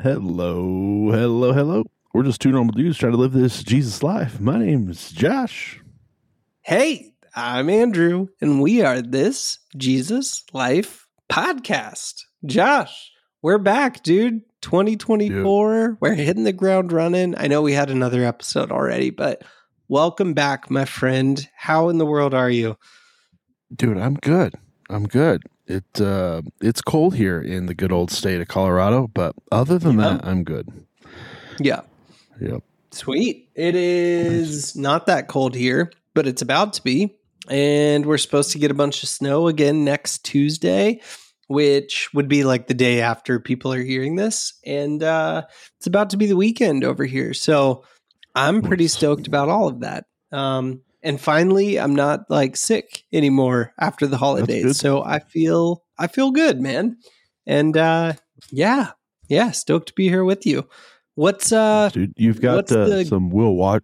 Hello, hello, hello. We're just two normal dudes trying to live this Jesus life. My name's Josh. Hey, I'm Andrew, and we are this Jesus Life podcast. Josh, we're back, dude. 2024. We're hitting the ground running. I know we had another episode already, but welcome back, my friend. How in the world are you? Dude, I'm good. I'm good. It uh it's cold here in the good old state of Colorado, but other than Yeah. that, I'm good. Yeah. Yep. Sweet. It is not that cold here, but it's about to be. And we're supposed to get a bunch of snow again next Tuesday, which would be like the day after people are hearing this. And uh, it's about to be the weekend over here. So I'm pretty stoked about all of that. Um, and finally, I'm not like sick anymore after the holidays. So I feel I feel good, man. And uh, yeah, yeah, stoked to be here with you. What's uh Dude, you've got uh, the- some Will Wat-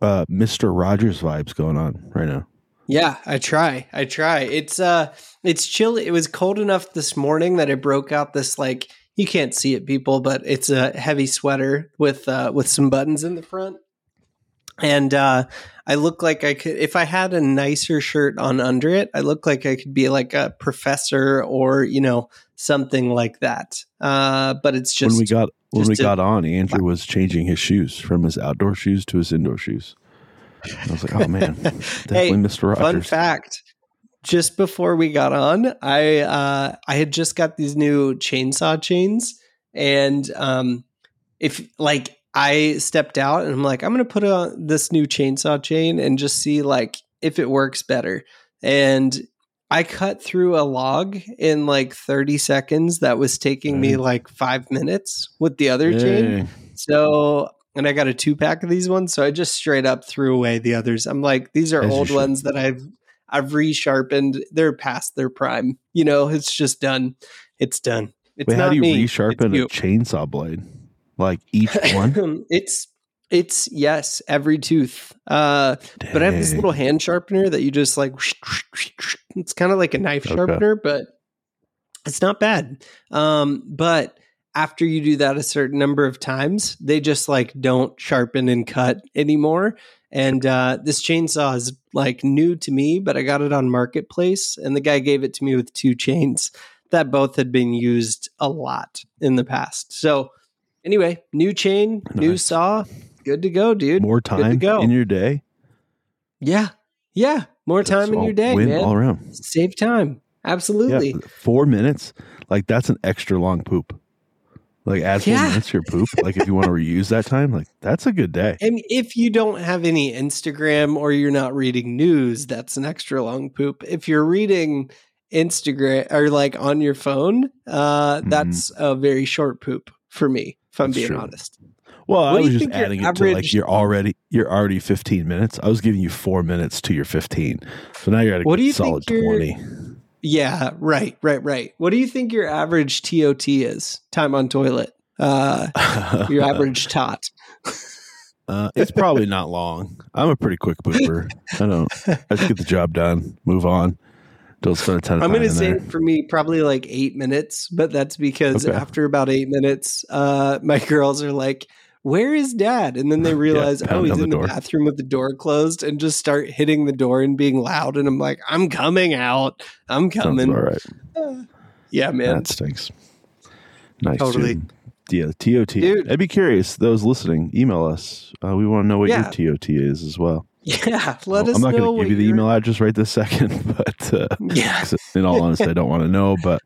uh Mr. Rogers vibes going on right now. Yeah, I try. I try. It's uh it's chilly. It was cold enough this morning that it broke out this like you can't see it people, but it's a heavy sweater with uh with some buttons in the front. And uh I look like I could if I had a nicer shirt on under it, I look like I could be like a professor or, you know, something like that. Uh but it's just when we got when we a- got on, Andrew was changing his shoes from his outdoor shoes to his indoor shoes. I was like, oh man, definitely Mr. Fun Rogers. fact: just before we got on, I uh, I had just got these new chainsaw chains, and um, if like I stepped out and I'm like, I'm gonna put on this new chainsaw chain and just see like if it works better, and I cut through a log in like 30 seconds that was taking me mm. like five minutes with the other chain. So, and I got a two pack of these ones, so I just straight up threw away the others. I'm like, these are As old ones that I've I've resharpened. They're past their prime. You know, it's just done. It's done. It's Wait, how do you me. resharpen a chainsaw blade? Like each one? it's it's yes, every tooth. Uh, but I have this little hand sharpener that you just like. It's kind of like a knife Okay. sharpener, but it's not bad. Um, but after you do that a certain number of times, they just like don't sharpen and cut anymore. And uh, this chainsaw is like new to me, but I got it on Marketplace, and the guy gave it to me with two chains that both had been used a lot in the past. So anyway, new chain, new saw, good to go, dude. More time to go. in your day. Yeah, yeah, more time That's in your day, win man. all around. Save time, absolutely. Yeah, four minutes. Like that's an extra long poop. Like add four Yeah. minutes to your poop. Like if you want to reuse that time, like that's a good day. And if you don't have any Instagram or you're not reading news, that's an extra long poop. If you're reading Instagram or like on your phone, uh, Mhm. that's a very short poop for me, if I'm That's being true. honest. Well, I What do was just think adding it to like you're already you're already 15 minutes. I was giving you four minutes to your 15. So now you're at a What do you solid your- 20. Yeah, right, right, right. What do you think your average TOT is? Time on toilet. Uh, your average tot. Uh, it's probably not long. I'm a pretty quick pooper. I don't. I just get the job done, move on. A ton of I'm going to say for me, probably like eight minutes, but that's because Okay. after about eight minutes, uh, my girls are like, Where is dad? And then they realize, oh, he's the in the bathroom with the door closed and just start hitting the door and being loud. And I'm like, I'm coming out. I'm Sounds coming. all right. Yeah, man. That stinks. Nice. Totally. dude. Yeah, TOT. Dude. I'd be curious. Those listening, email us. Uh, we want to know what Yeah. your TOT is as well. Yeah. Let us I'm not going to give you the email address right this second, but uh, Yeah. in all honesty, I don't want to know. But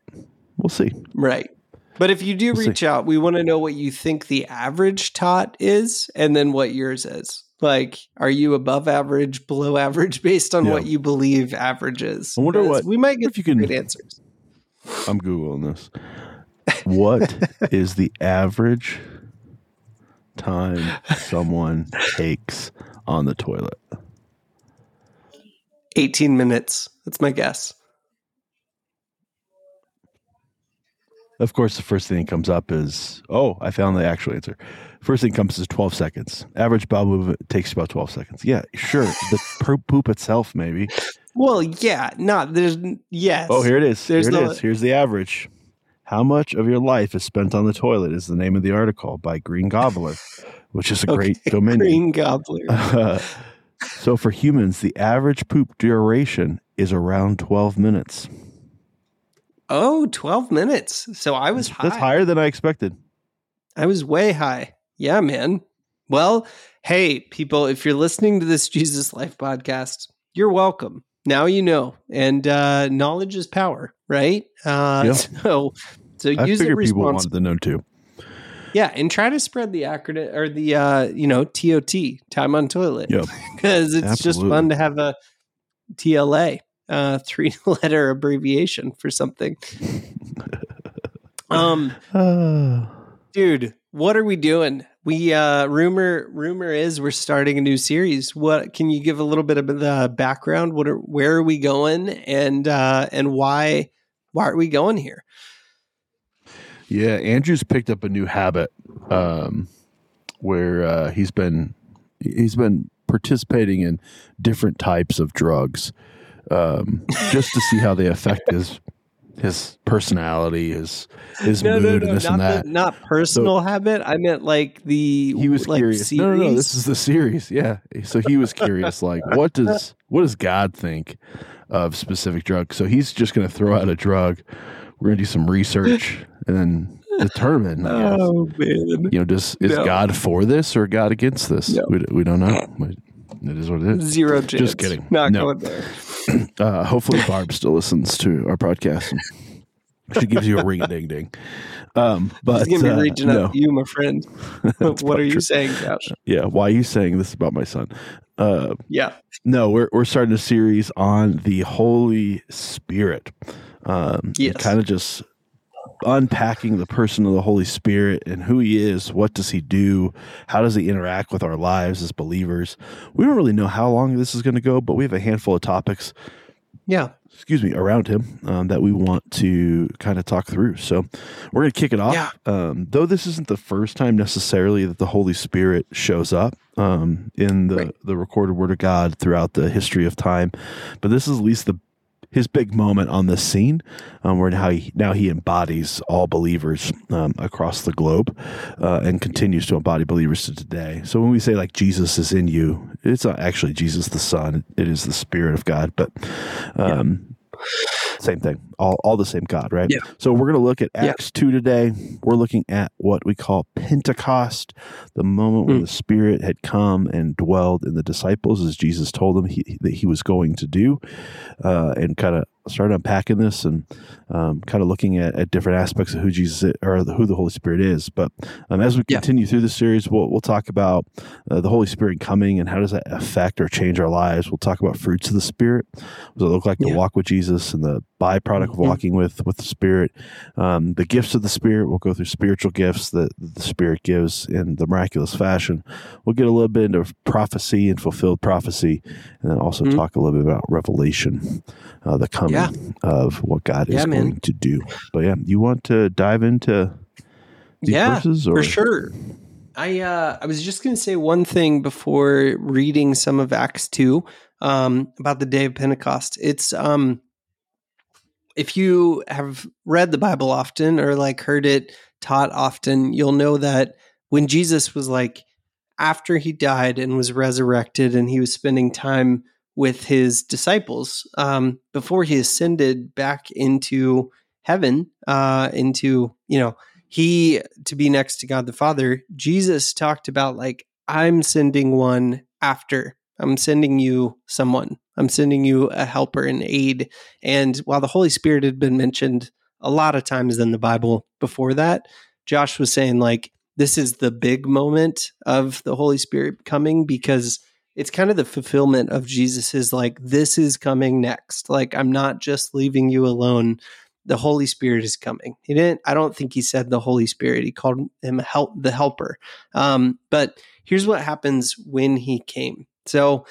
we'll see. Right. But if you do We'll see. reach out, we want to know what you think the average tot is and then what yours is. Like, are you above average, below average, based on Yeah. what you believe average is? I wonder what- we might get if you can- great answers. I'm googling this. What is the average time someone takes on the toilet? 18 minutes. That's my guess. Of course, the first thing that comes up is, oh, I found the actual answer. First thing comes is 12 seconds. Average bowel movement takes about 12 seconds. Yeah, sure. The poop itself, maybe. Well, yeah, not there's yes. Oh, here it is. There's here it no- is. Here's the average. How much of your life is spent on the toilet is the name of the article by Green Gobbler, which is a great domain. Green Gobbler. Uh, so for humans, the average poop duration is around 12 minutes. Oh, 12 minutes. So I was high. That's higher than I expected. I was way high. Yeah, man. Well, hey, people, if you're listening to this Jesus Life podcast, you're welcome. Now you know. And uh, knowledge is power, right? Uh, Yeah. So, so I use it people wanted to know too. Yeah, and try to spread the acronym or the uh, you know TOT time on toilet Yep. because it's just fun to have a TLA, uh, three letter abbreviation for something. Um, dude, what are we doing? We uh, rumor rumor is we're starting a new series. What can you give a little bit of the background? What are where are we going and uh, and why why are we going here? Yeah, Andrew's picked up a new habit um, where uh, he's been he's been participating in different types of drugs um, just to see how they affect his his personality, his his mood, and this not and that. The, not personal habit. I meant like the he was like, curious. No, no, no. This is the series. Yeah. So he was curious, like, what does what does God think of specific drugs? So he's just going to throw out a drug. We're going to do some research and then determine. Oh man. You know, just is No. God for this or God against this? No. We, we don't know. It is what it is. Zero chance. Just kidding. Not No. going there. Uh, hopefully, Barb still listens to our podcast. She gives you a ring ding ding. Um, but He's gonna be uh, reaching no. out to you, my friend. What are you true. saying, Josh? Yeah, why are you saying this about my son? Uh, Yeah. no, we're we're starting a series on the Holy Spirit. Um, Yes. kind of just unpacking the person of the Holy Spirit and who he is, what does he do, how does he interact with our lives as believers. We don't really know how long this is going to go, but we have a handful of topics Yeah. excuse me, around him um, that we want to kind of talk through. So we're going to kick it off. Yeah. Um, though this isn't the first time necessarily that the Holy Spirit shows up um, in the, Right. the recorded Word of God throughout the history of time, but this is at least the his big moment on this scene, um, where now he now he embodies all believers um, across the globe, uh, and continues to embody believers to today. So when we say like Jesus is in you, it's not actually Jesus the Son; it is the Spirit of God. But um, same thing, all all the same God, right? Yeah. So we're going to look at Yeah. Acts two today. We're looking at what we call Pentecost, the moment when Mm. the Spirit had come and dwelled in the disciples, as Jesus told them he, that he was going to do, uh, and kind of start unpacking this and um, kind of looking at, at different aspects of who Jesus is, or the, who the Holy Spirit is. But um, as we Yeah. continue through the series, we'll we'll talk about uh, the Holy Spirit coming and how does that affect or change our lives. We'll talk about fruits of the Spirit. What does it look like to walk with Jesus and the byproduct of Mhm. walking with with the Spirit? Um, the gifts of the Spirit. We'll go through spiritual gifts that the Spirit gives in the miraculous fashion. We'll get a little bit into prophecy and fulfilled prophecy, and then also Mhm. talk a little bit about revelation, uh, the coming Yeah. of what God is man. going to do. But yeah, you want to dive into these yeah, verses, or for sure. I uh, I was just going to say one thing before reading some of Acts two um, about the day of Pentecost. It's um, if you have read the Bible often or like heard it taught often, you'll know that when Jesus was like after he died and was resurrected, and he was spending time with his disciples um, before he ascended back into heaven, uh, into you know he to be next to God the Father, Jesus talked about like, I'm sending one after. I'm sending you someone. I'm sending you a helper, and aid. And while the Holy Spirit had been mentioned a lot of times in the Bible before that, Josh was saying like this is the big moment of the Holy Spirit coming because it's kind of the fulfillment of Jesus's like this is coming next. Like I'm not just leaving you alone the Holy Spirit is coming. He didn't. I don't think he said the Holy Spirit. He called him help the Helper. Um, but here's what happens when he came. So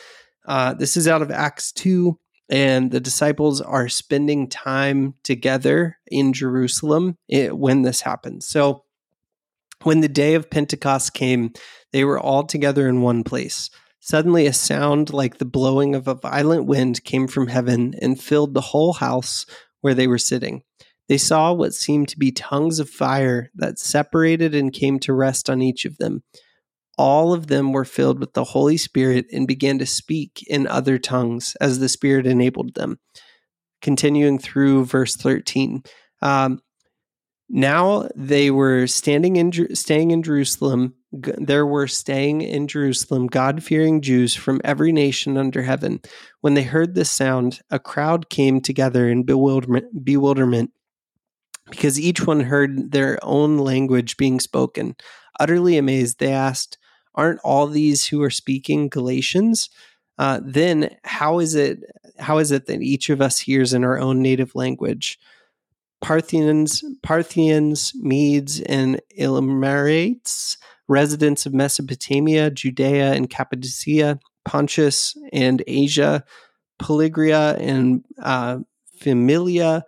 uh, this is out of Acts two, and the disciples are spending time together in Jerusalem eh, when this happens. So when the day of Pentecost came, they were all together in one place. Suddenly, a sound like the blowing of a violent wind came from heaven and filled the whole house where they were sitting. They saw what seemed to be tongues of fire that separated and came to rest on each of them. All of them were filled with the Holy Spirit and began to speak in other tongues as the Spirit enabled them. Continuing through verse 13. Um, now they were standing in staying in Jerusalem. There were staying in Jerusalem God fearing Jews from every nation under heaven. When they heard this sound, a crowd came together in bewilderment, bewilderment because each one heard their own language being spoken. Utterly amazed, they asked, Aren't all these who are speaking Galatians? Uh, then how is it how is it that each of us hears in our own native language? Parthians, Parthians, Medes, and Elamites, residents of Mesopotamia, Judea, and Cappadocia, Pontus and Asia, Phrygia and uh, Pamphylia,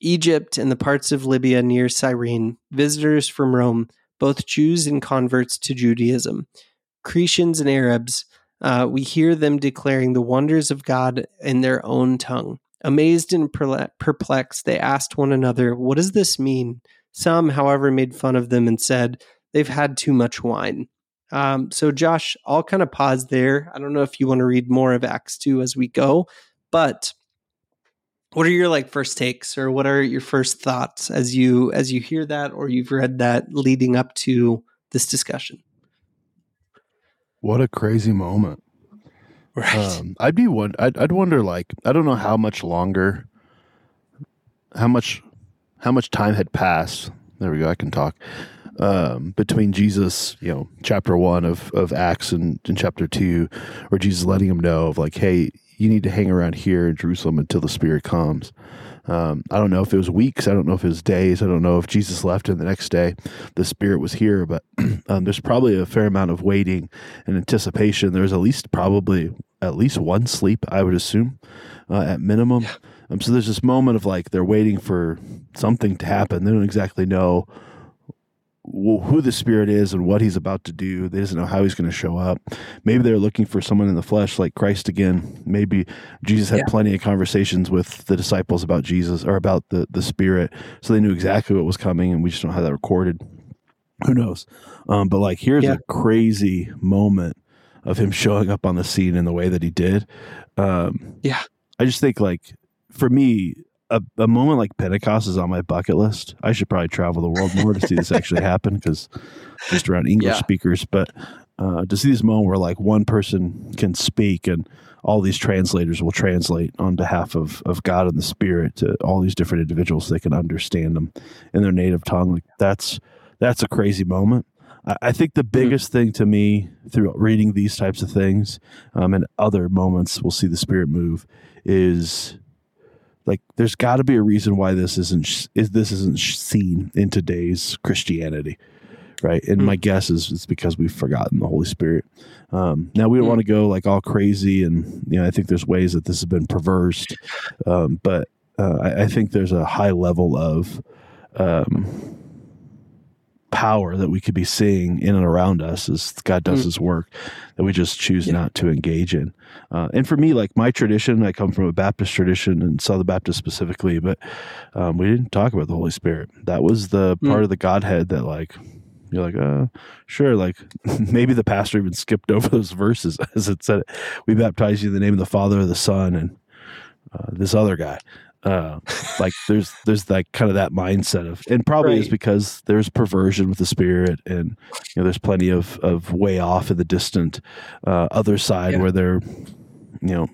Egypt, and the parts of Libya near Cyrene, visitors from Rome, both Jews and converts to Judaism, Cretians and Arabs. Uh, we hear them declaring the wonders of God in their own tongue. Amazed and perplexed, they asked one another, What does this mean? Some, however, made fun of them and said, They've had too much wine. Um, so, Josh, I'll kind of pause there. I don't know if you want to read more of Acts 2 as we go, but what are your like first takes or what are your first thoughts as you as you hear that or you've read that leading up to this discussion what a crazy moment Right. Um, I'd be one. I'd, I'd wonder like I don't know how much longer, how much, how much time had passed. There we go. I can talk. Um, between Jesus, you know, chapter one of, of Acts and, and chapter two, where Jesus letting him know of like, hey, you need to hang around here in Jerusalem until the Spirit comes. Um, I don't know if it was weeks. I don't know if it was days. I don't know if Jesus left and the next day the Spirit was here. But um, there's probably a fair amount of waiting and anticipation. There's at least probably at least one sleep, I would assume, uh, at minimum. Um, so there's this moment of like they're waiting for something to happen. They don't exactly know who the spirit is and what he's about to do. They doesn't know how he's going to show up. Maybe they're looking for someone in the flesh like Christ again. Maybe Jesus had yeah. plenty of conversations with the disciples about Jesus or about the the spirit, so they knew exactly what was coming, and we just don't have that recorded. Who knows? Um, but like, here's yeah. a crazy moment of him showing up on the scene in the way that he did. Um, yeah, I just think like for me, a, a moment like Pentecost is on my bucket list. I should probably travel the world more to see this actually happen because just around English yeah. speakers. But uh, to see this moment where like one person can speak and all these translators will translate on behalf of, of God and the Spirit to all these different individuals so they can understand them in their native tongue. Like that's that's a crazy moment. I, I think the hmm. biggest thing to me through reading these types of things um, and other moments we'll see the Spirit move is like there's got to be a reason why this isn't is this isn't seen in today's Christianity, right? And mm. my guess is it's because we've forgotten the Holy Spirit. Um, now we don't mm. want to go like all crazy, and you know I think there's ways that this has been perversed, um, but uh, I, I, think there's a high level of um, power that we could be seeing in and around us as God does mm. His work that we just choose yeah. not to engage in. Uh, and for me, like my tradition, I come from a Baptist tradition and Southern Baptist specifically, but um, we didn't talk about the Holy Spirit. That was the mm. part of the Godhead that, like, you're like, uh, sure. Like maybe the pastor even skipped over those verses as it said, "We baptize you in the name of the Father, the Son, and uh, this other guy." Uh, like there's there's like kind of that mindset of, and probably right. is because there's perversion with the spirit, and you know there's plenty of of way off in the distant uh, other side yeah. where they're you know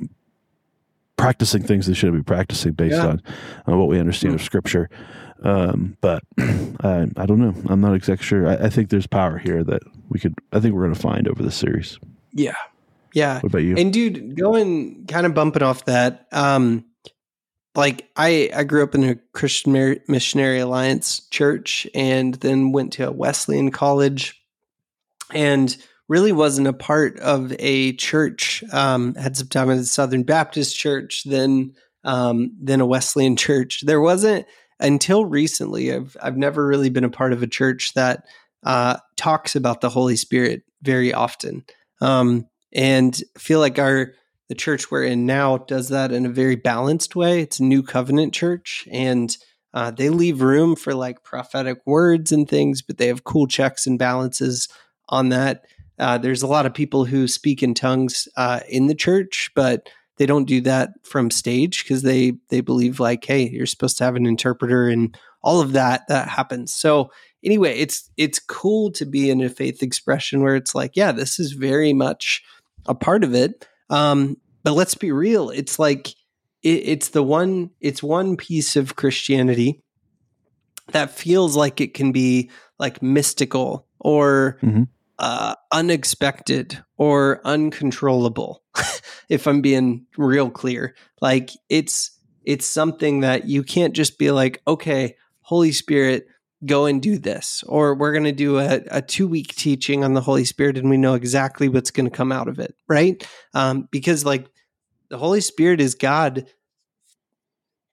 practicing things they shouldn't be practicing based yeah. on, on what we understand mm. of scripture. Um, but I, I don't know. I'm not exactly sure. I, I think there's power here that we could. I think we're going to find over the series. Yeah, yeah. What about you? And dude, going kind of bumping off that. Um, like I, I grew up in a Christian Missionary Alliance church and then went to a Wesleyan college and really wasn't a part of a church. Um, had some time at a Southern Baptist Church, then um, then a Wesleyan church. There wasn't until recently. I've I've never really been a part of a church that uh, talks about the Holy Spirit very often, um, and feel like our the church we're in now does that in a very balanced way. It's a new covenant church, and Uh, they leave room for like prophetic words and things, but they have cool checks and balances on that. Uh, there's a lot of people who speak in tongues uh, in the church, but they don't do that from stage because they they believe like, hey, you're supposed to have an interpreter and all of that that happens. So anyway, it's it's cool to be in a faith expression where it's like, yeah, this is very much a part of it. Um, but let's be real, it's like it, it's the one it's one piece of Christianity that feels like it can be like mystical or mm-hmm. uh, unexpected or uncontrollable if i'm being real clear. Like it's it's something that you can't just be like okay holy spirit go and do this or we're going to do a, a two week teaching on the holy spirit and we know exactly what's going to come out of it right um, because like the holy spirit is god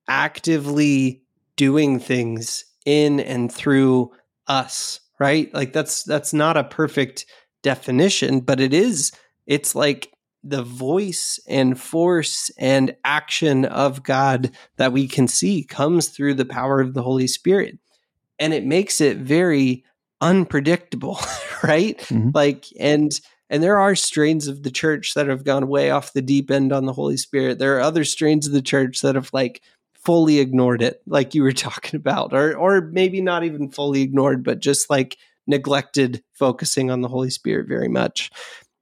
actively doing things in and through us right? Like that's that's not a perfect definition, but it is it's like the voice and force and action of God that we can see comes through the power of the Holy Spirit. And it makes it very unpredictable, right? Mm-hmm. Like and and there are strains of the church that have gone way off the deep end on the Holy Spirit. There are other strains of the church that have like fully ignored it, like you were talking about, or or maybe not even fully ignored, but just like neglected focusing on the Holy Spirit very much.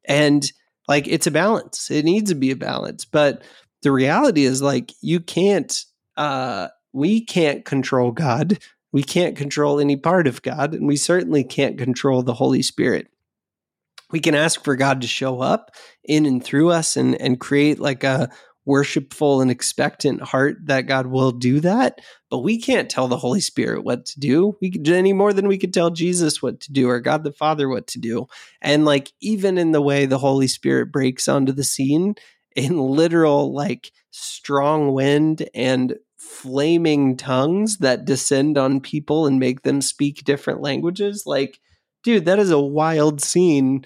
And like it's a balance. It needs to be a balance. But the reality is like you can't uh we can't control God. We can't control any part of God, and we certainly can't control the Holy Spirit. We can ask for God to show up in and through us and and create like a worshipful and expectant heart that God will do that. But we can't tell the Holy Spirit what to do. We could any more than we could tell Jesus what to do or God the Father what to do. And like even in the way the Holy Spirit breaks onto the scene in literal like strong wind and flaming tongues that descend on people and make them speak different languages. Like dude that is a wild scene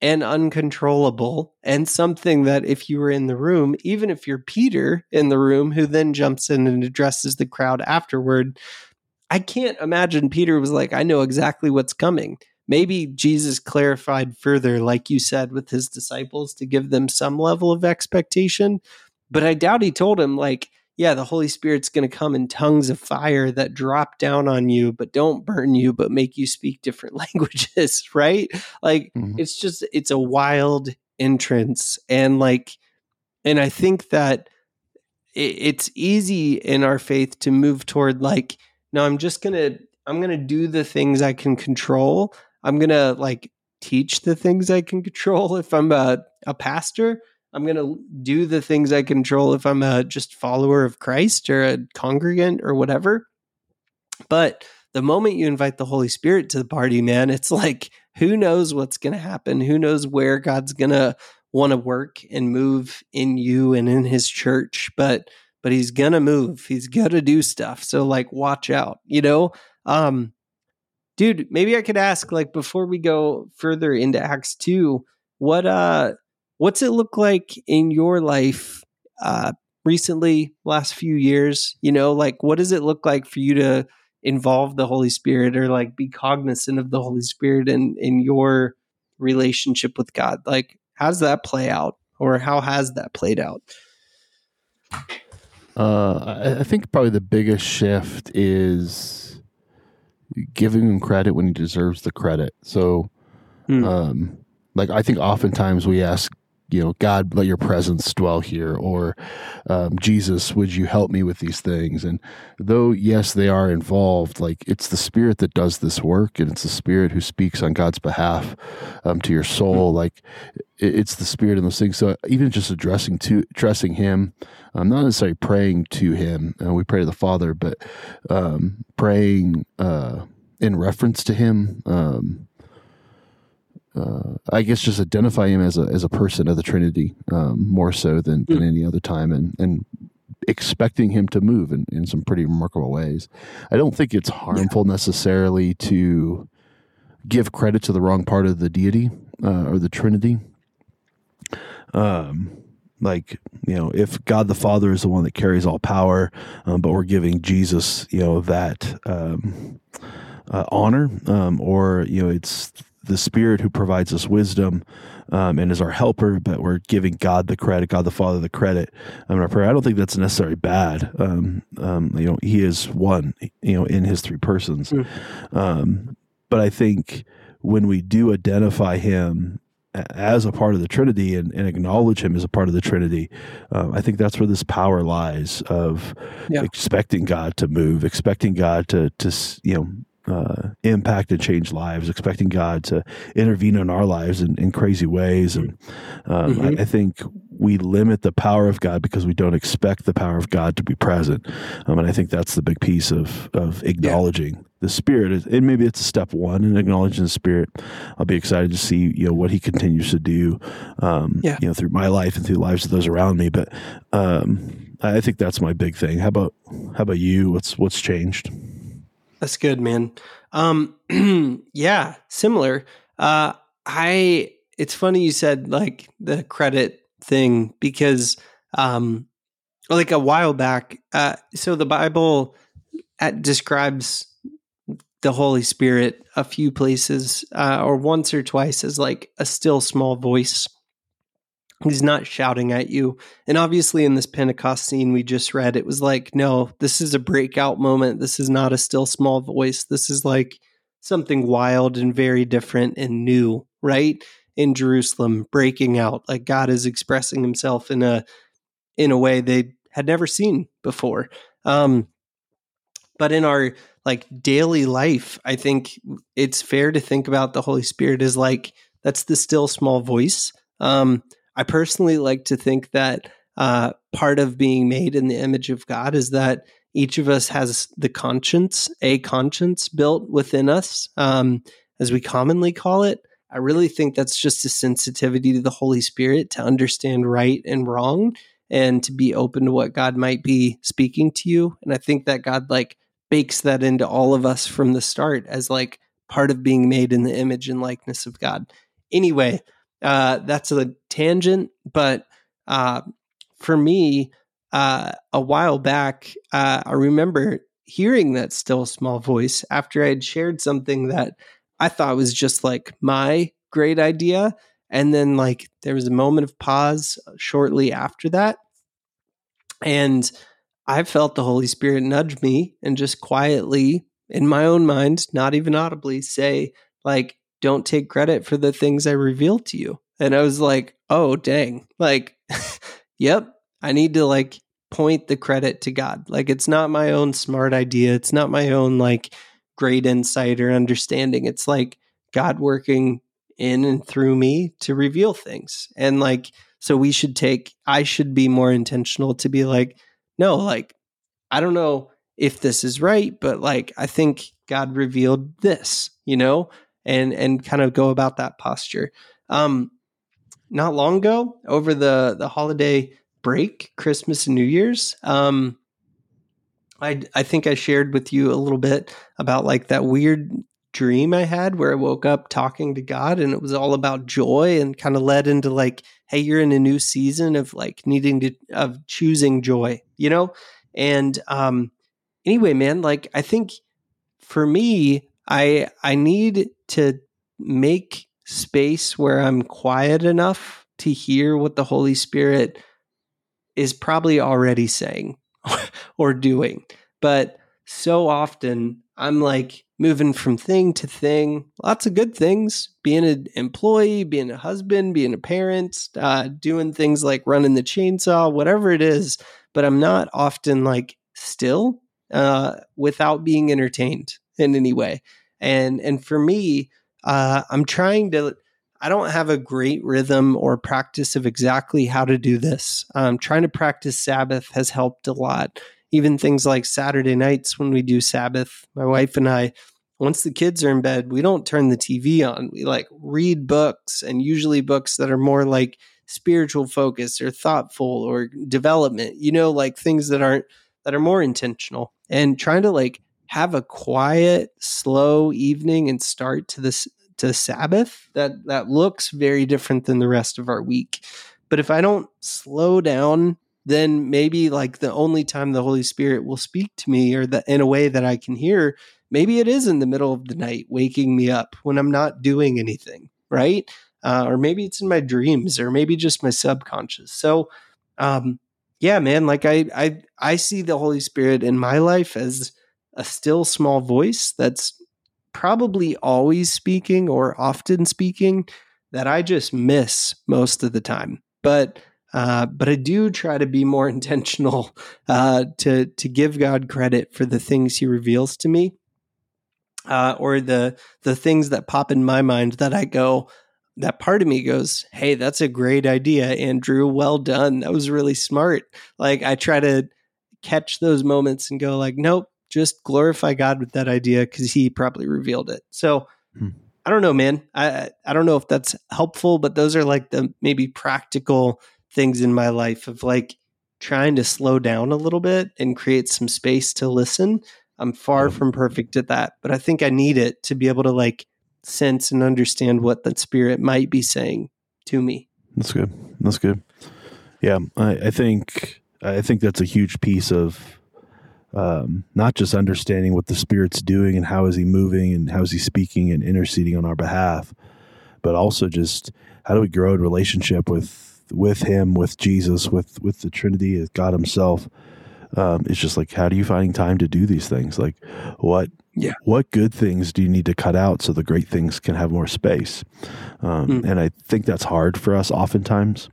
and uncontrollable and something that if you were in the room even if you're peter in the room who then jumps in and addresses the crowd afterward i can't imagine peter was like i know exactly what's coming. Maybe jesus clarified further like you said with his disciples to give them some level of expectation but i doubt he told him like yeah, the Holy Spirit's going to come in tongues of fire that drop down on you, but don't burn you, but make you speak different languages, right? Like mm-hmm. it's just, it's a wild entrance. And like, and I think that it, it's easy in our faith to move toward like, no, I'm just going to, I'm going to do the things I can control. I'm going to like teach the things I can control if I'm a, a pastor I'm going to do the things I control if I'm a just follower of Christ or a congregant or whatever. But the moment you invite the Holy Spirit to the party, man, it's like who knows what's going to happen? Who knows where God's going to want to work and move in you and in his church, but but he's going to move. He's going to do stuff. So like watch out, you know? Um dude, maybe I could ask like before we go further into Acts 2, what uh What's it look like in your life uh, recently, last few years? You know, like what does it look like for you to involve the Holy Spirit or like be cognizant of the Holy Spirit in in your relationship with God? Like, how does that play out, or how has that played out? Uh, I think probably the biggest shift is giving him credit when he deserves the credit. So, mm. um, like I think oftentimes we ask you know, God, let your presence dwell here, or um, Jesus, would you help me with these things? And though, yes, they are involved, like it's the Spirit that does this work, and it's the Spirit who speaks on God's behalf um, to your soul. Like it's the Spirit in those things. So even just addressing to addressing Him, um, not necessarily praying to Him, uh, we pray to the Father, but um, praying uh, in reference to Him. Uh, I guess just identify him as a as a person of the Trinity um, more so than, than hmm. any other time, and and expecting him to move in, in some pretty remarkable ways. I don't think it's harmful yeah. necessarily to give credit to the wrong part of the deity uh, or the Trinity. Um, like you know if god the father is the one that carries all power um, but we're giving jesus you know that um, uh, honor um, or you know it's the spirit who provides us wisdom um, and is our helper but we're giving god the credit god the father the credit um, in our prayer i don't think that's necessarily bad um, you know he is one you know in his three persons mm. but i think when we do identify him as a part of the Trinity and, and, acknowledge Him as a part of the Trinity, um, I think that's where this power lies of yeah. expecting God to move, expecting God to to you know. Uh, impact and change lives, expecting God to intervene in our lives in, in crazy ways, and um, mm-hmm. I, I, think we limit the power of God because we don't expect the power of God to be present, um, and I think that's the big piece of of acknowledging yeah the Spirit. And maybe it's a step one in acknowledging the Spirit. I'll be excited to see you know what He continues to do, um, yeah. you know, through my life and through the lives of those around me. But um, I think that's my big thing. How about how about you? What's what's changed? That's good, man. Um, yeah, similar. Uh, I. It's funny you said like the credit thing because um, like a while back. Uh, so the Bible at, uh, describes the Holy Spirit a few places, uh, or once or twice, as like a still small voice. He's not shouting at you. And obviously, in this Pentecost scene we just read, it was like, no, this is a breakout moment. This is not a still small voice. This is like something wild and very different and new, right? In Jerusalem, breaking out. Like God is expressing himself in a in a way they had never seen before. Um, but in our like daily life, I think it's fair to think about the Holy Spirit as like that's the still small voice. Um, I personally like to think that uh, part of being made in the image of God is that each of us has the conscience, a conscience built within us, um, as we commonly call it. I really think that's just a sensitivity to the Holy Spirit to understand right and wrong and to be open to what God might be speaking to you. And I think that God like bakes that into all of us from the start as like part of being made in the image and likeness of God. Anyway, uh, that's a tangent, but uh, for me, uh, a while back, uh, I remember hearing that still small voice after I had shared something that I thought was just like my great idea. And then, like, there was a moment of pause shortly after that. And I felt the Holy Spirit nudge me and just quietly, in my own mind, not even audibly, say, like, don't take credit for the things I revealed to you. And I was like, oh, dang. Like, yep, I need to like point the credit to God. Like, it's not my own smart idea. It's not my own like great insight or understanding. It's like God working in and through me to reveal things. And like, so we should take, I should be more intentional to be like, no, like, I don't know if this is right, but like, I think God revealed this, you know, and, and kind of go about that posture. Um, not long ago over the, the holiday break, Christmas and New Year's, um, I, I think I shared with you a little bit about like that weird dream I had where I woke up talking to God and it was all about joy and kind of led into like, hey, you're in a new season of like needing to, of choosing joy, you know? And um, anyway, man, like I think for me, I I need to make space where I'm quiet enough to hear what the Holy Spirit is probably already saying or doing. But so often I'm like moving from thing to thing, lots of good things, being an employee, being a husband, being a parent, uh, doing things like running the chainsaw, whatever it is. But I'm not often like still uh, without being entertained in any way. And and for me, uh, I'm trying to. I don't have a great rhythm or practice of exactly how to do this. Um, trying to practice Sabbath has helped a lot even things like Saturday nights when we do Sabbath, my wife and I, once the kids are in bed, we don't turn the TV on. We like read books and usually books that are more like spiritual focus or thoughtful or development, you know, like things that aren't that are more intentional and trying to like have a quiet, slow evening and start to this to Sabbath that that looks very different than the rest of our week But if I don't slow down, then maybe like the only time the Holy Spirit will speak to me or that in a way that I can hear, maybe it is in the middle of the night, waking me up when I'm not doing anything, right? Uh, or maybe it's in my dreams, or maybe just my subconscious. So, um, yeah, man, like I, I, I see the Holy Spirit in my life as a still small voice that's probably always speaking or often speaking that I just miss most of the time. But uh, but I do try to be more intentional uh, to to give God credit for the things He reveals to me, uh, or the the things that pop in my mind that I go. That part of me goes, "Hey, that's a great idea, Andrew. Well done. That was really smart." Like I try to catch those moments and go, like, "Nope, just glorify God with that idea because He probably revealed it." So. Hmm. I don't know, man. I I don't know if that's helpful, but those are like the maybe practical things in my life of like trying to slow down a little bit and create some space to listen. I'm far from perfect at that, but I think I need it to be able to like sense and understand what the spirit might be saying to me. That's good. That's good. Yeah, I, I think I think that's a huge piece of um, not just understanding what the spirit's doing and how is he moving and how is he speaking and interceding on our behalf, but also just how do we grow in relationship with with him, with Jesus, with with the Trinity, with God Himself. Um, it's just like, how do you find time to do these things? Like, what yeah. What good things do you need to cut out so the great things can have more space? Um, mm. And I think that's hard for us oftentimes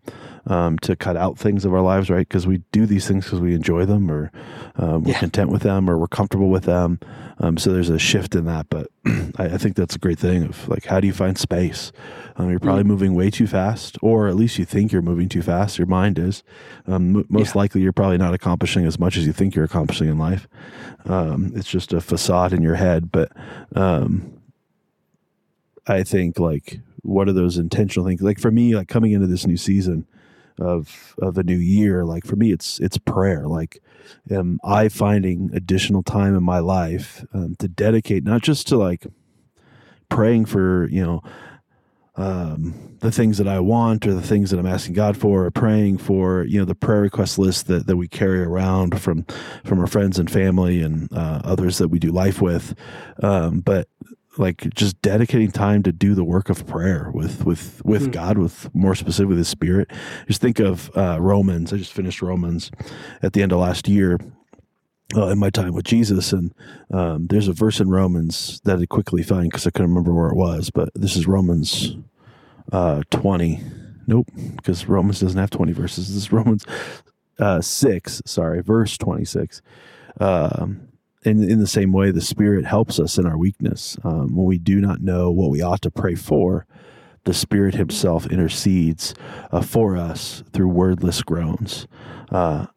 um, to cut out things of our lives, right? Because we do these things because we enjoy them or um, we're yeah. content with them or we're comfortable with them. Um, so there's a shift in that. But I, I, think that's a great thing of like, how do you find space? Um, you're probably mm. moving way too fast, or at least you think you're moving too fast. Your mind is. Um, m- most yeah. likely, you're probably not accomplishing as much as you think you're accomplishing in life. Um, it's just a facade in your head. But I think like what are those intentional things? Like for me, like coming into this new season, of of a new year like for me it's it's prayer like am i finding additional time in my life um, to dedicate not just to like praying for you know um, the things that I want or the things that I'm asking God for or praying for, you know, the prayer request list that, that we carry around from, from our friends and family and uh, others that we do life with. Um, but like just dedicating time to do the work of prayer with with with mm. God, with more specifically the Spirit. Just think of uh, Romans. I just finished Romans at the end of last year. Uh, in my time with Jesus, and um, there's a verse in Romans that I quickly find because I couldn't remember where it was, but this is Romans uh, 20. Nope, because Romans doesn't have 20 verses. This is Romans uh, 6, sorry, verse 26. Um, in, in the same way, the Spirit helps us in our weakness. Um, when we do not know what we ought to pray for, the Spirit Himself intercedes uh, for us through wordless groans. Uh,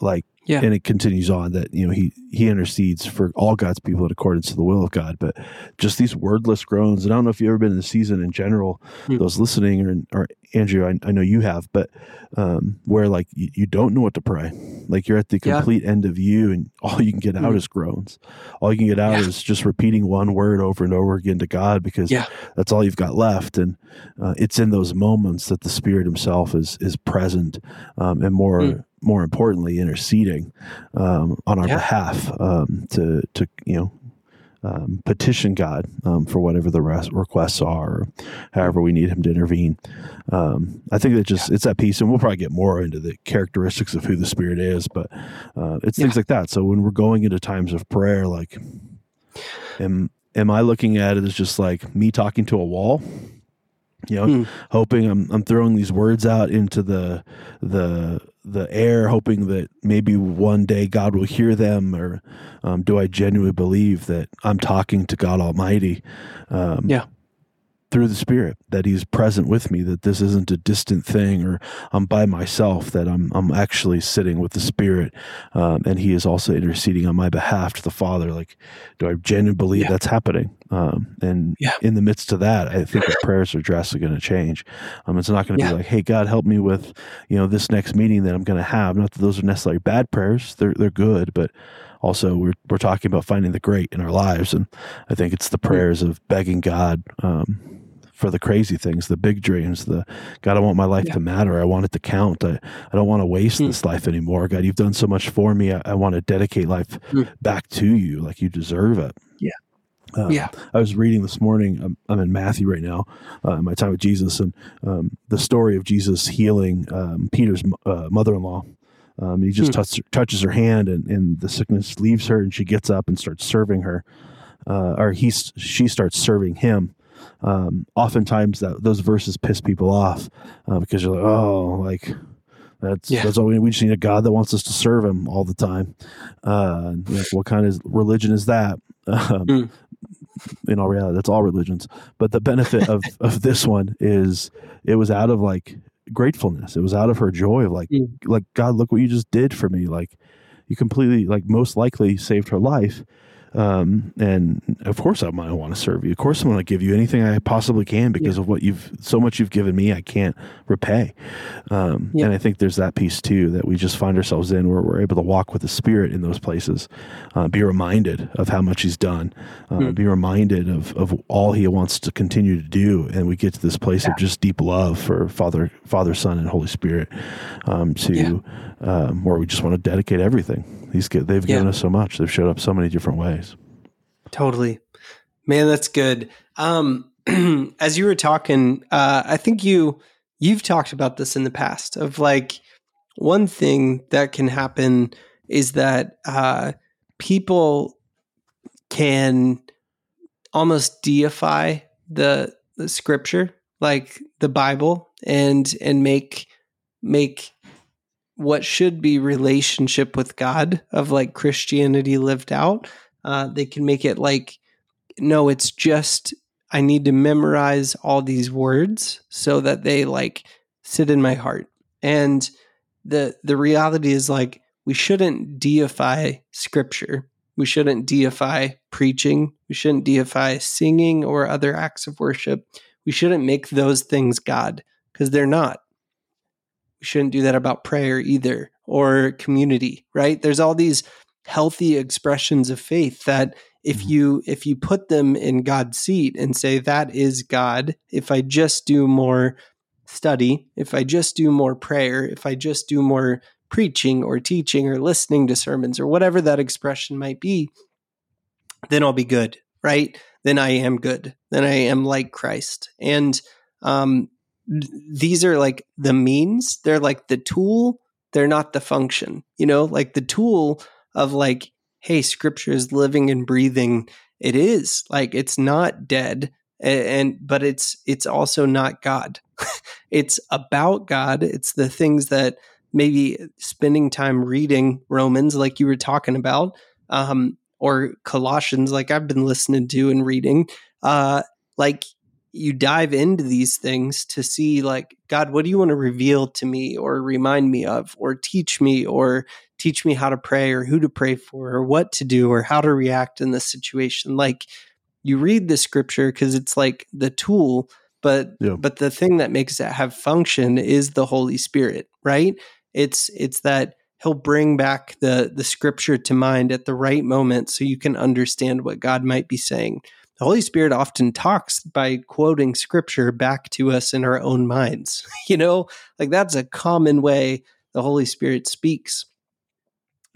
like yeah. And it continues on that, you know, he, he intercedes for all God's people in accordance to the will of God. But just these wordless groans, and I don't know if you've ever been in the season in general, mm. those listening or, or Andrew, I, I know you have, but um, where like you, you, don't know what to pray. Like you're at the complete yeah. end of you and all you can get out mm. is groans. All you can get out yeah. is just repeating one word over and over again to God because yeah. that's all you've got left. And uh, it's in those moments that the Spirit Himself is, is present um, and more. Mm more importantly, interceding um, on our behalf um, to to you know um, petition God um, for whatever the rest requests are, or however we need Him to intervene. Um, I think that just yeah. it's that piece, and we'll probably get more into the characteristics of who the Spirit is, but uh, it's yeah. things like that. So when we're going into times of prayer, like, am am I looking at it as just like me talking to a wall? you know, hmm. hoping I'm I'm throwing these words out into the the the air, hoping that maybe one day God will hear them, or um, do I genuinely believe that I'm talking to God Almighty? Um, yeah, through the Spirit, that He's present with me, that this isn't a distant thing or I'm by myself, that I'm, I'm actually sitting with the Spirit um, and He is also interceding on my behalf to the Father. Like, do I genuinely believe yeah. that's happening? Um, and yeah. in the midst of that, I think the prayers are drastically going to change. Um, it's not going to yeah. be like, hey, God, help me with, you know, this next meeting that I'm going to have. Not that those are necessarily bad prayers, they're, they're good, but also we're, we're talking about finding the great in our lives. And I think it's the mm. prayers of begging God, um, for the crazy things, the big dreams, the God, I want my life yeah. to matter. I want it to count. I, I don't want to waste mm. this life anymore. God, you've done so much for me. I, I want to dedicate life mm. back to you like you deserve it. Yeah. Um, yeah. I was reading this morning. I'm, I'm in Matthew right now, uh, my time with Jesus, and um, the story of Jesus healing um, Peter's uh, mother in law. Um, he just hmm. touch, touches her hand, and, and the sickness leaves her, and she gets up and starts serving her, uh, or he she starts serving him. Um, oftentimes, that those verses piss people off uh, because you're like, oh, like that's yeah. that's all we need. We just need a God that wants us to serve Him all the time. Uh, know, what kind of religion is that? Um, mm in all reality, that's all religions. But the benefit of, of this one is it was out of like gratefulness. It was out of her joy of like, mm. like God, look what you just did for me. Like you completely, like most likely saved her life. Um, and of course, I might want to serve you. Of course, I want to give you anything I possibly can because yeah. of what you've so much you've given me. I can't repay. Um, yeah. And I think there's that piece too that we just find ourselves in where we're able to walk with the Spirit in those places, uh, be reminded of how much He's done, uh, mm. be reminded of of all He wants to continue to do, and we get to this place yeah. of just deep love for Father, Father, Son, and Holy Spirit, um, to um, where we just want to dedicate everything. These they've given us so much. They've showed up so many different ways. Totally, man. That's good. Um, as you were talking, uh, I think you you've talked about this in the past. Of like one thing that can happen is that uh, people can almost deify the, the scripture, like the Bible, and and make make what should be relationship with God of like Christianity lived out. Uh, they can make it like, no, it's just I need to memorize all these words so that they like sit in my heart. And the the reality is like we shouldn't deify scripture. We shouldn't deify preaching. We shouldn't deify singing or other acts of worship. We shouldn't make those things God because they're not we shouldn't do that about prayer either or community, right? There's all these healthy expressions of faith that if mm-hmm. you if you put them in God's seat and say that is God, if I just do more study, if I just do more prayer, if I just do more preaching or teaching or listening to sermons or whatever that expression might be, then I'll be good, right? Then I am good. Then I am like Christ. And um, these are like the means they're like the tool they're not the function you know like the tool of like hey scripture is living and breathing. It is like it's not dead and, and but it's it's also not god. It's about god. It's the things that maybe spending time reading romans like you were talking about um or colossians like i've been listening to and reading uh like you dive into these things to see like god what do you want to reveal to me or remind me of or teach me or teach me how to pray or who to pray for or what to do or how to react in this situation like you read the scripture because it's like the tool but yeah. but the thing that makes it have function is the holy spirit right it's it's that he'll bring back the the scripture to mind at the right moment so you can understand what god might be saying the Holy Spirit often talks by quoting scripture back to us in our own minds. You know, like that's a common way the Holy Spirit speaks,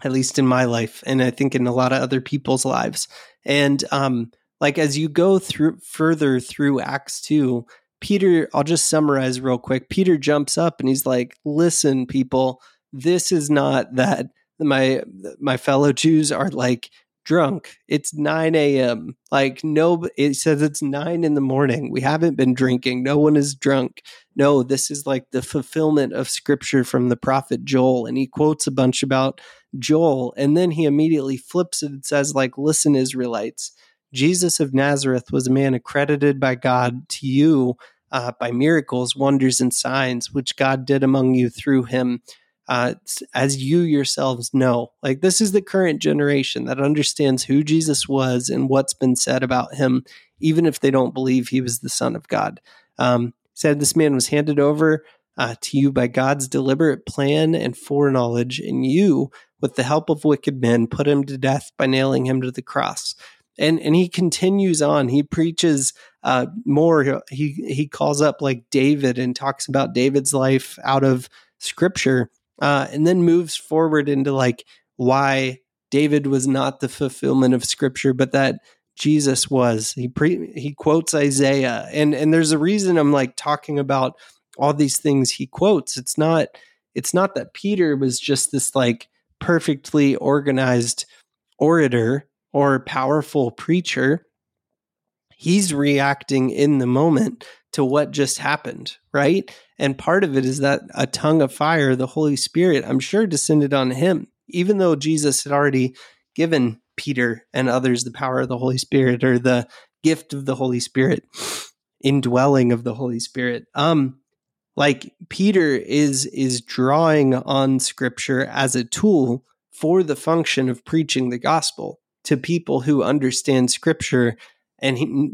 at least in my life, and I think in a lot of other people's lives. And um, like as you go through further through Acts 2, Peter, I'll just summarize real quick. Peter jumps up and he's like, Listen, people, this is not that my my fellow Jews are like drunk. It's 9 a.m. Like, no, it says it's 9 in the morning. We haven't been drinking. No one is drunk. No, this is like the fulfillment of scripture from the prophet Joel. And he quotes a bunch about Joel. And then he immediately flips it and says, like, listen, Israelites, Jesus of Nazareth was a man accredited by God to you uh, by miracles, wonders, and signs, which God did among you through him uh, as you yourselves know. Like, this is the current generation that understands who Jesus was and what's been said about him, even if they don't believe he was the Son of God. Um, said this man was handed over uh, to you by God's deliberate plan and foreknowledge, and you, with the help of wicked men, put him to death by nailing him to the cross. And, and he continues on. He preaches uh, more. He he calls up like David and talks about David's life out of Scripture, uh, and then moves forward into like why David was not the fulfillment of Scripture, but that Jesus was. He pre he quotes Isaiah, and and there's a reason I'm like talking about all these things he quotes. It's not it's not that Peter was just this like perfectly organized orator or powerful preacher. He's reacting in the moment to what just happened, right? And part of it is that a tongue of fire, the Holy Spirit, I'm sure descended on him, even though Jesus had already given Peter and others the power of the Holy Spirit or the gift of the Holy Spirit, indwelling of the Holy Spirit. Um, like Peter is is drawing on scripture as a tool for the function of preaching the gospel to people who understand scripture and who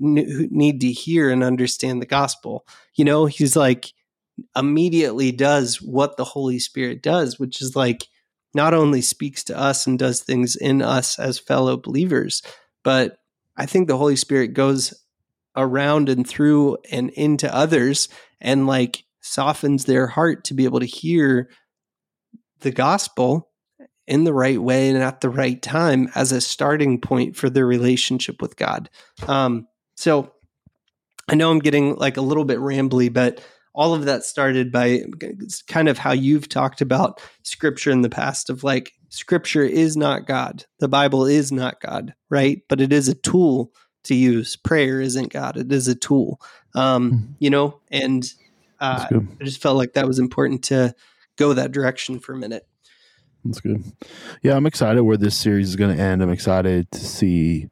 need to hear and understand the gospel. You know, he's like immediately does what the Holy Spirit does, which is like not only speaks to us and does things in us as fellow believers, but I think the Holy Spirit goes around and through and into others and like softens their heart to be able to hear the gospel in the right way and at the right time as a starting point for their relationship with God. Um, so I know I'm getting like a little bit rambly, but all of that started by kind of how you've talked about scripture in the past of like scripture is not God. The Bible is not God, right? But it is a tool to use. Prayer isn't God. It is a tool. Um, mm-hmm. you know, and uh, I just felt like that was important to go that direction for a minute. That's good. Yeah, I'm excited where this series is going to end. I'm excited to see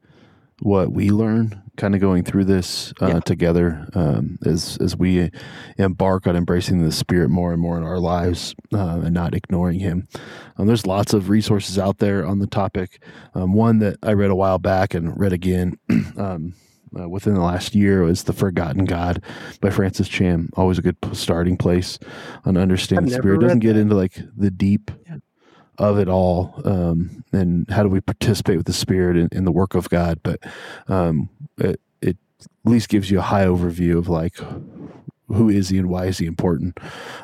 what we learn kind of going through this uh, yeah. together um, as as we embark on embracing the spirit more and more in our lives uh, and not ignoring him um, there's lots of resources out there on the topic um, one that i read a while back and read again um, uh, within the last year was the forgotten god by francis chan. Always a good starting place. On understanding the spirit. doesn't get that. into like the deep yeah. of it all um, and how do we participate with the spirit in, in the work of god? But um, it, it, at least gives you a high overview of like who is he and why is he important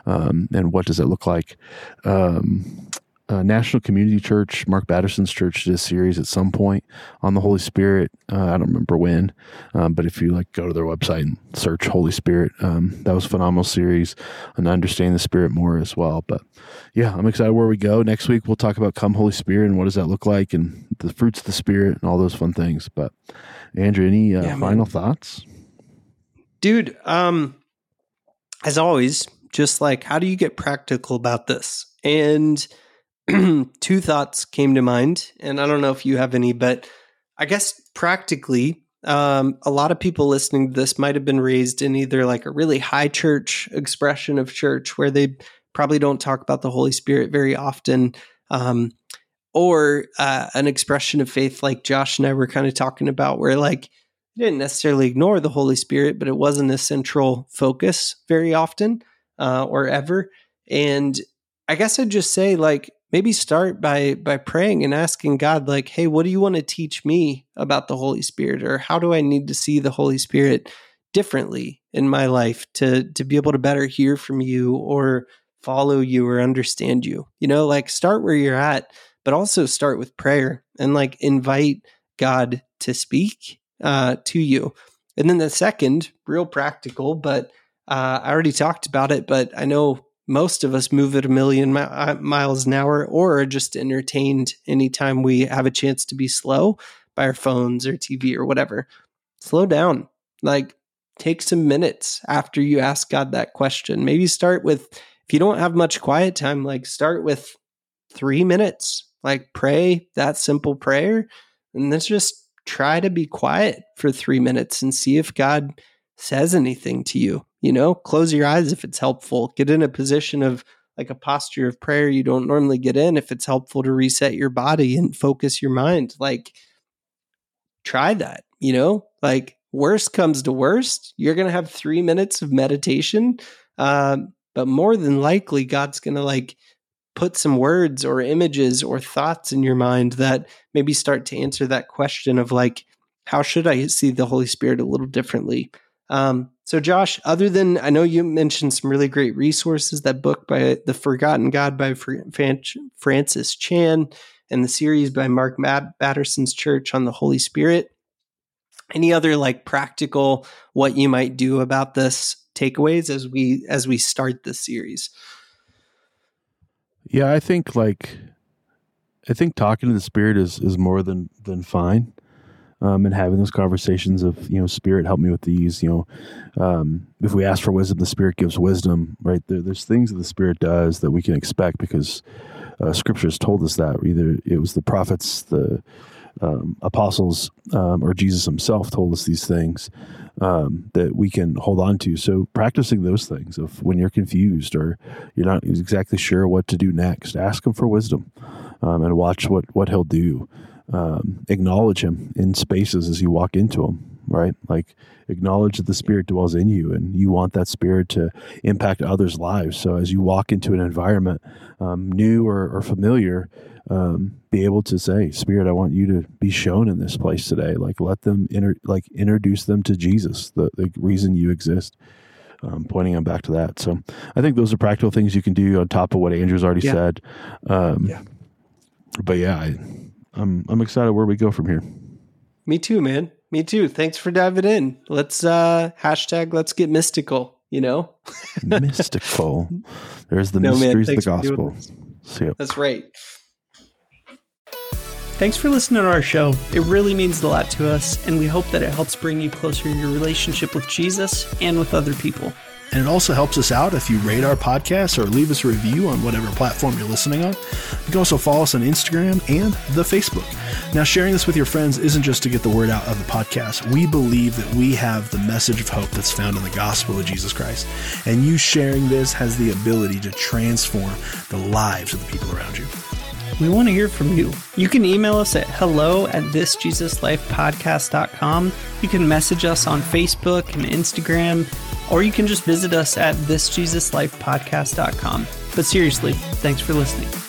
um, and what does it look like? Um, uh, National Community Church, Mark Batterson's church, did a series at some point on the Holy Spirit. Uh, I don't remember when, um, but if you like go to their website and search Holy Spirit, um, that was a phenomenal series and understanding the Spirit more as well. But yeah, I'm excited where we go. Next week we'll talk about Come Holy Spirit and what does that look like and the fruits of the Spirit and all those fun things. But Andrew, any uh, yeah, final thoughts? Dude, um, as always, just like how do you get practical about this? And two thoughts came to mind, and I don't know if you have any, but I guess practically, um, a lot of people listening to this might have been raised in either like a really high church expression of church where they probably don't talk about the Holy Spirit very often, um, or uh, an expression of faith like Josh and I were kind of talking about, where like you didn't necessarily ignore the Holy Spirit, but it wasn't a central focus very often uh, or ever. And I guess I'd just say like maybe start by by praying and asking God like, "Hey, what do you want to teach me about the Holy Spirit or how do I need to see the Holy Spirit differently in my life to to be able to better hear from you or follow you or understand you?" You know, like start where you're at, but also start with prayer and like invite God to speak uh, to you. And then the second, real practical, but uh, I already talked about it, but I know most of us move at a million mi- uh, miles an hour or are just entertained anytime we have a chance to be slow by our phones or TV or whatever. Slow down. Like, take some minutes after you ask God that question. Maybe start with, if you don't have much quiet time, like, start with three minutes. Like, pray that simple prayer and then just try to be quiet for three minutes and see if God says anything to you you know close your eyes if it's helpful. Get in a position of like a posture of prayer you don't normally get in if it's helpful to reset your body and focus your mind. Like try that you know? Like worst comes to worst you're gonna have three minutes of meditation um, but more than likely god's gonna like put some words or images or thoughts in your mind that maybe start to answer that question of like how should I see the Holy Spirit a little differently? Um, so, Josh, other than I know you mentioned some really great resources that book by The Forgotten God by Francis Chan and the series by Mark Batterson's Church on the Holy Spirit. Any other like practical what you might do about this takeaways as we as we start this series? Yeah, I think like I think talking to the spirit is is more than than fine um, and having those conversations of you know spirit help me with these you know um, if we ask for wisdom the spirit gives wisdom right? There, there's things that the spirit does that we can expect because uh, scriptures told us that. Either it was the prophets the um, apostles um, or jesus himself told us these things um, that we can hold on to. So practicing those things of when you're confused or you're not exactly sure what to do next ask him for wisdom um, and watch what what he'll do um, acknowledge him in spaces as you walk into them right? Like acknowledge that the spirit dwells in you and you want that spirit to impact others lives. So as you walk into an environment um, new or, or familiar um, be able to say spirit i want you to be shown in this place today. Like let them inter- like introduce them to jesus the, the reason you exist. Um, pointing them back to that. So i think those are practical things you can do on top of what andrew's already yeah. said. Um, yeah. but yeah I, I'm I'm excited where we go from here. Me too, man. Me too. Thanks for diving in. Let's uh hashtag let's get mystical, you know? mystical. There's the no, mysteries man, of the gospel. See ya. That's right. Thanks for listening to our show. It really means a lot to us, and we hope that it helps bring you closer in your relationship with Jesus and with other people. And it also helps us out if you rate our podcast or leave us a review on whatever platform you're listening on. You can also follow us on Instagram and the Facebook. Now, sharing this with your friends isn't just to get the word out of the podcast. We believe that we have the message of hope that's found in the gospel of Jesus Christ. And you sharing this has the ability to transform the lives of the people around you. We want to hear from you. You can email us at hello at thisjesuslifepodcast.com. You can message us on Facebook and Instagram or you can just visit us at thisjesuslifepodcast.com. But seriously, thanks for listening.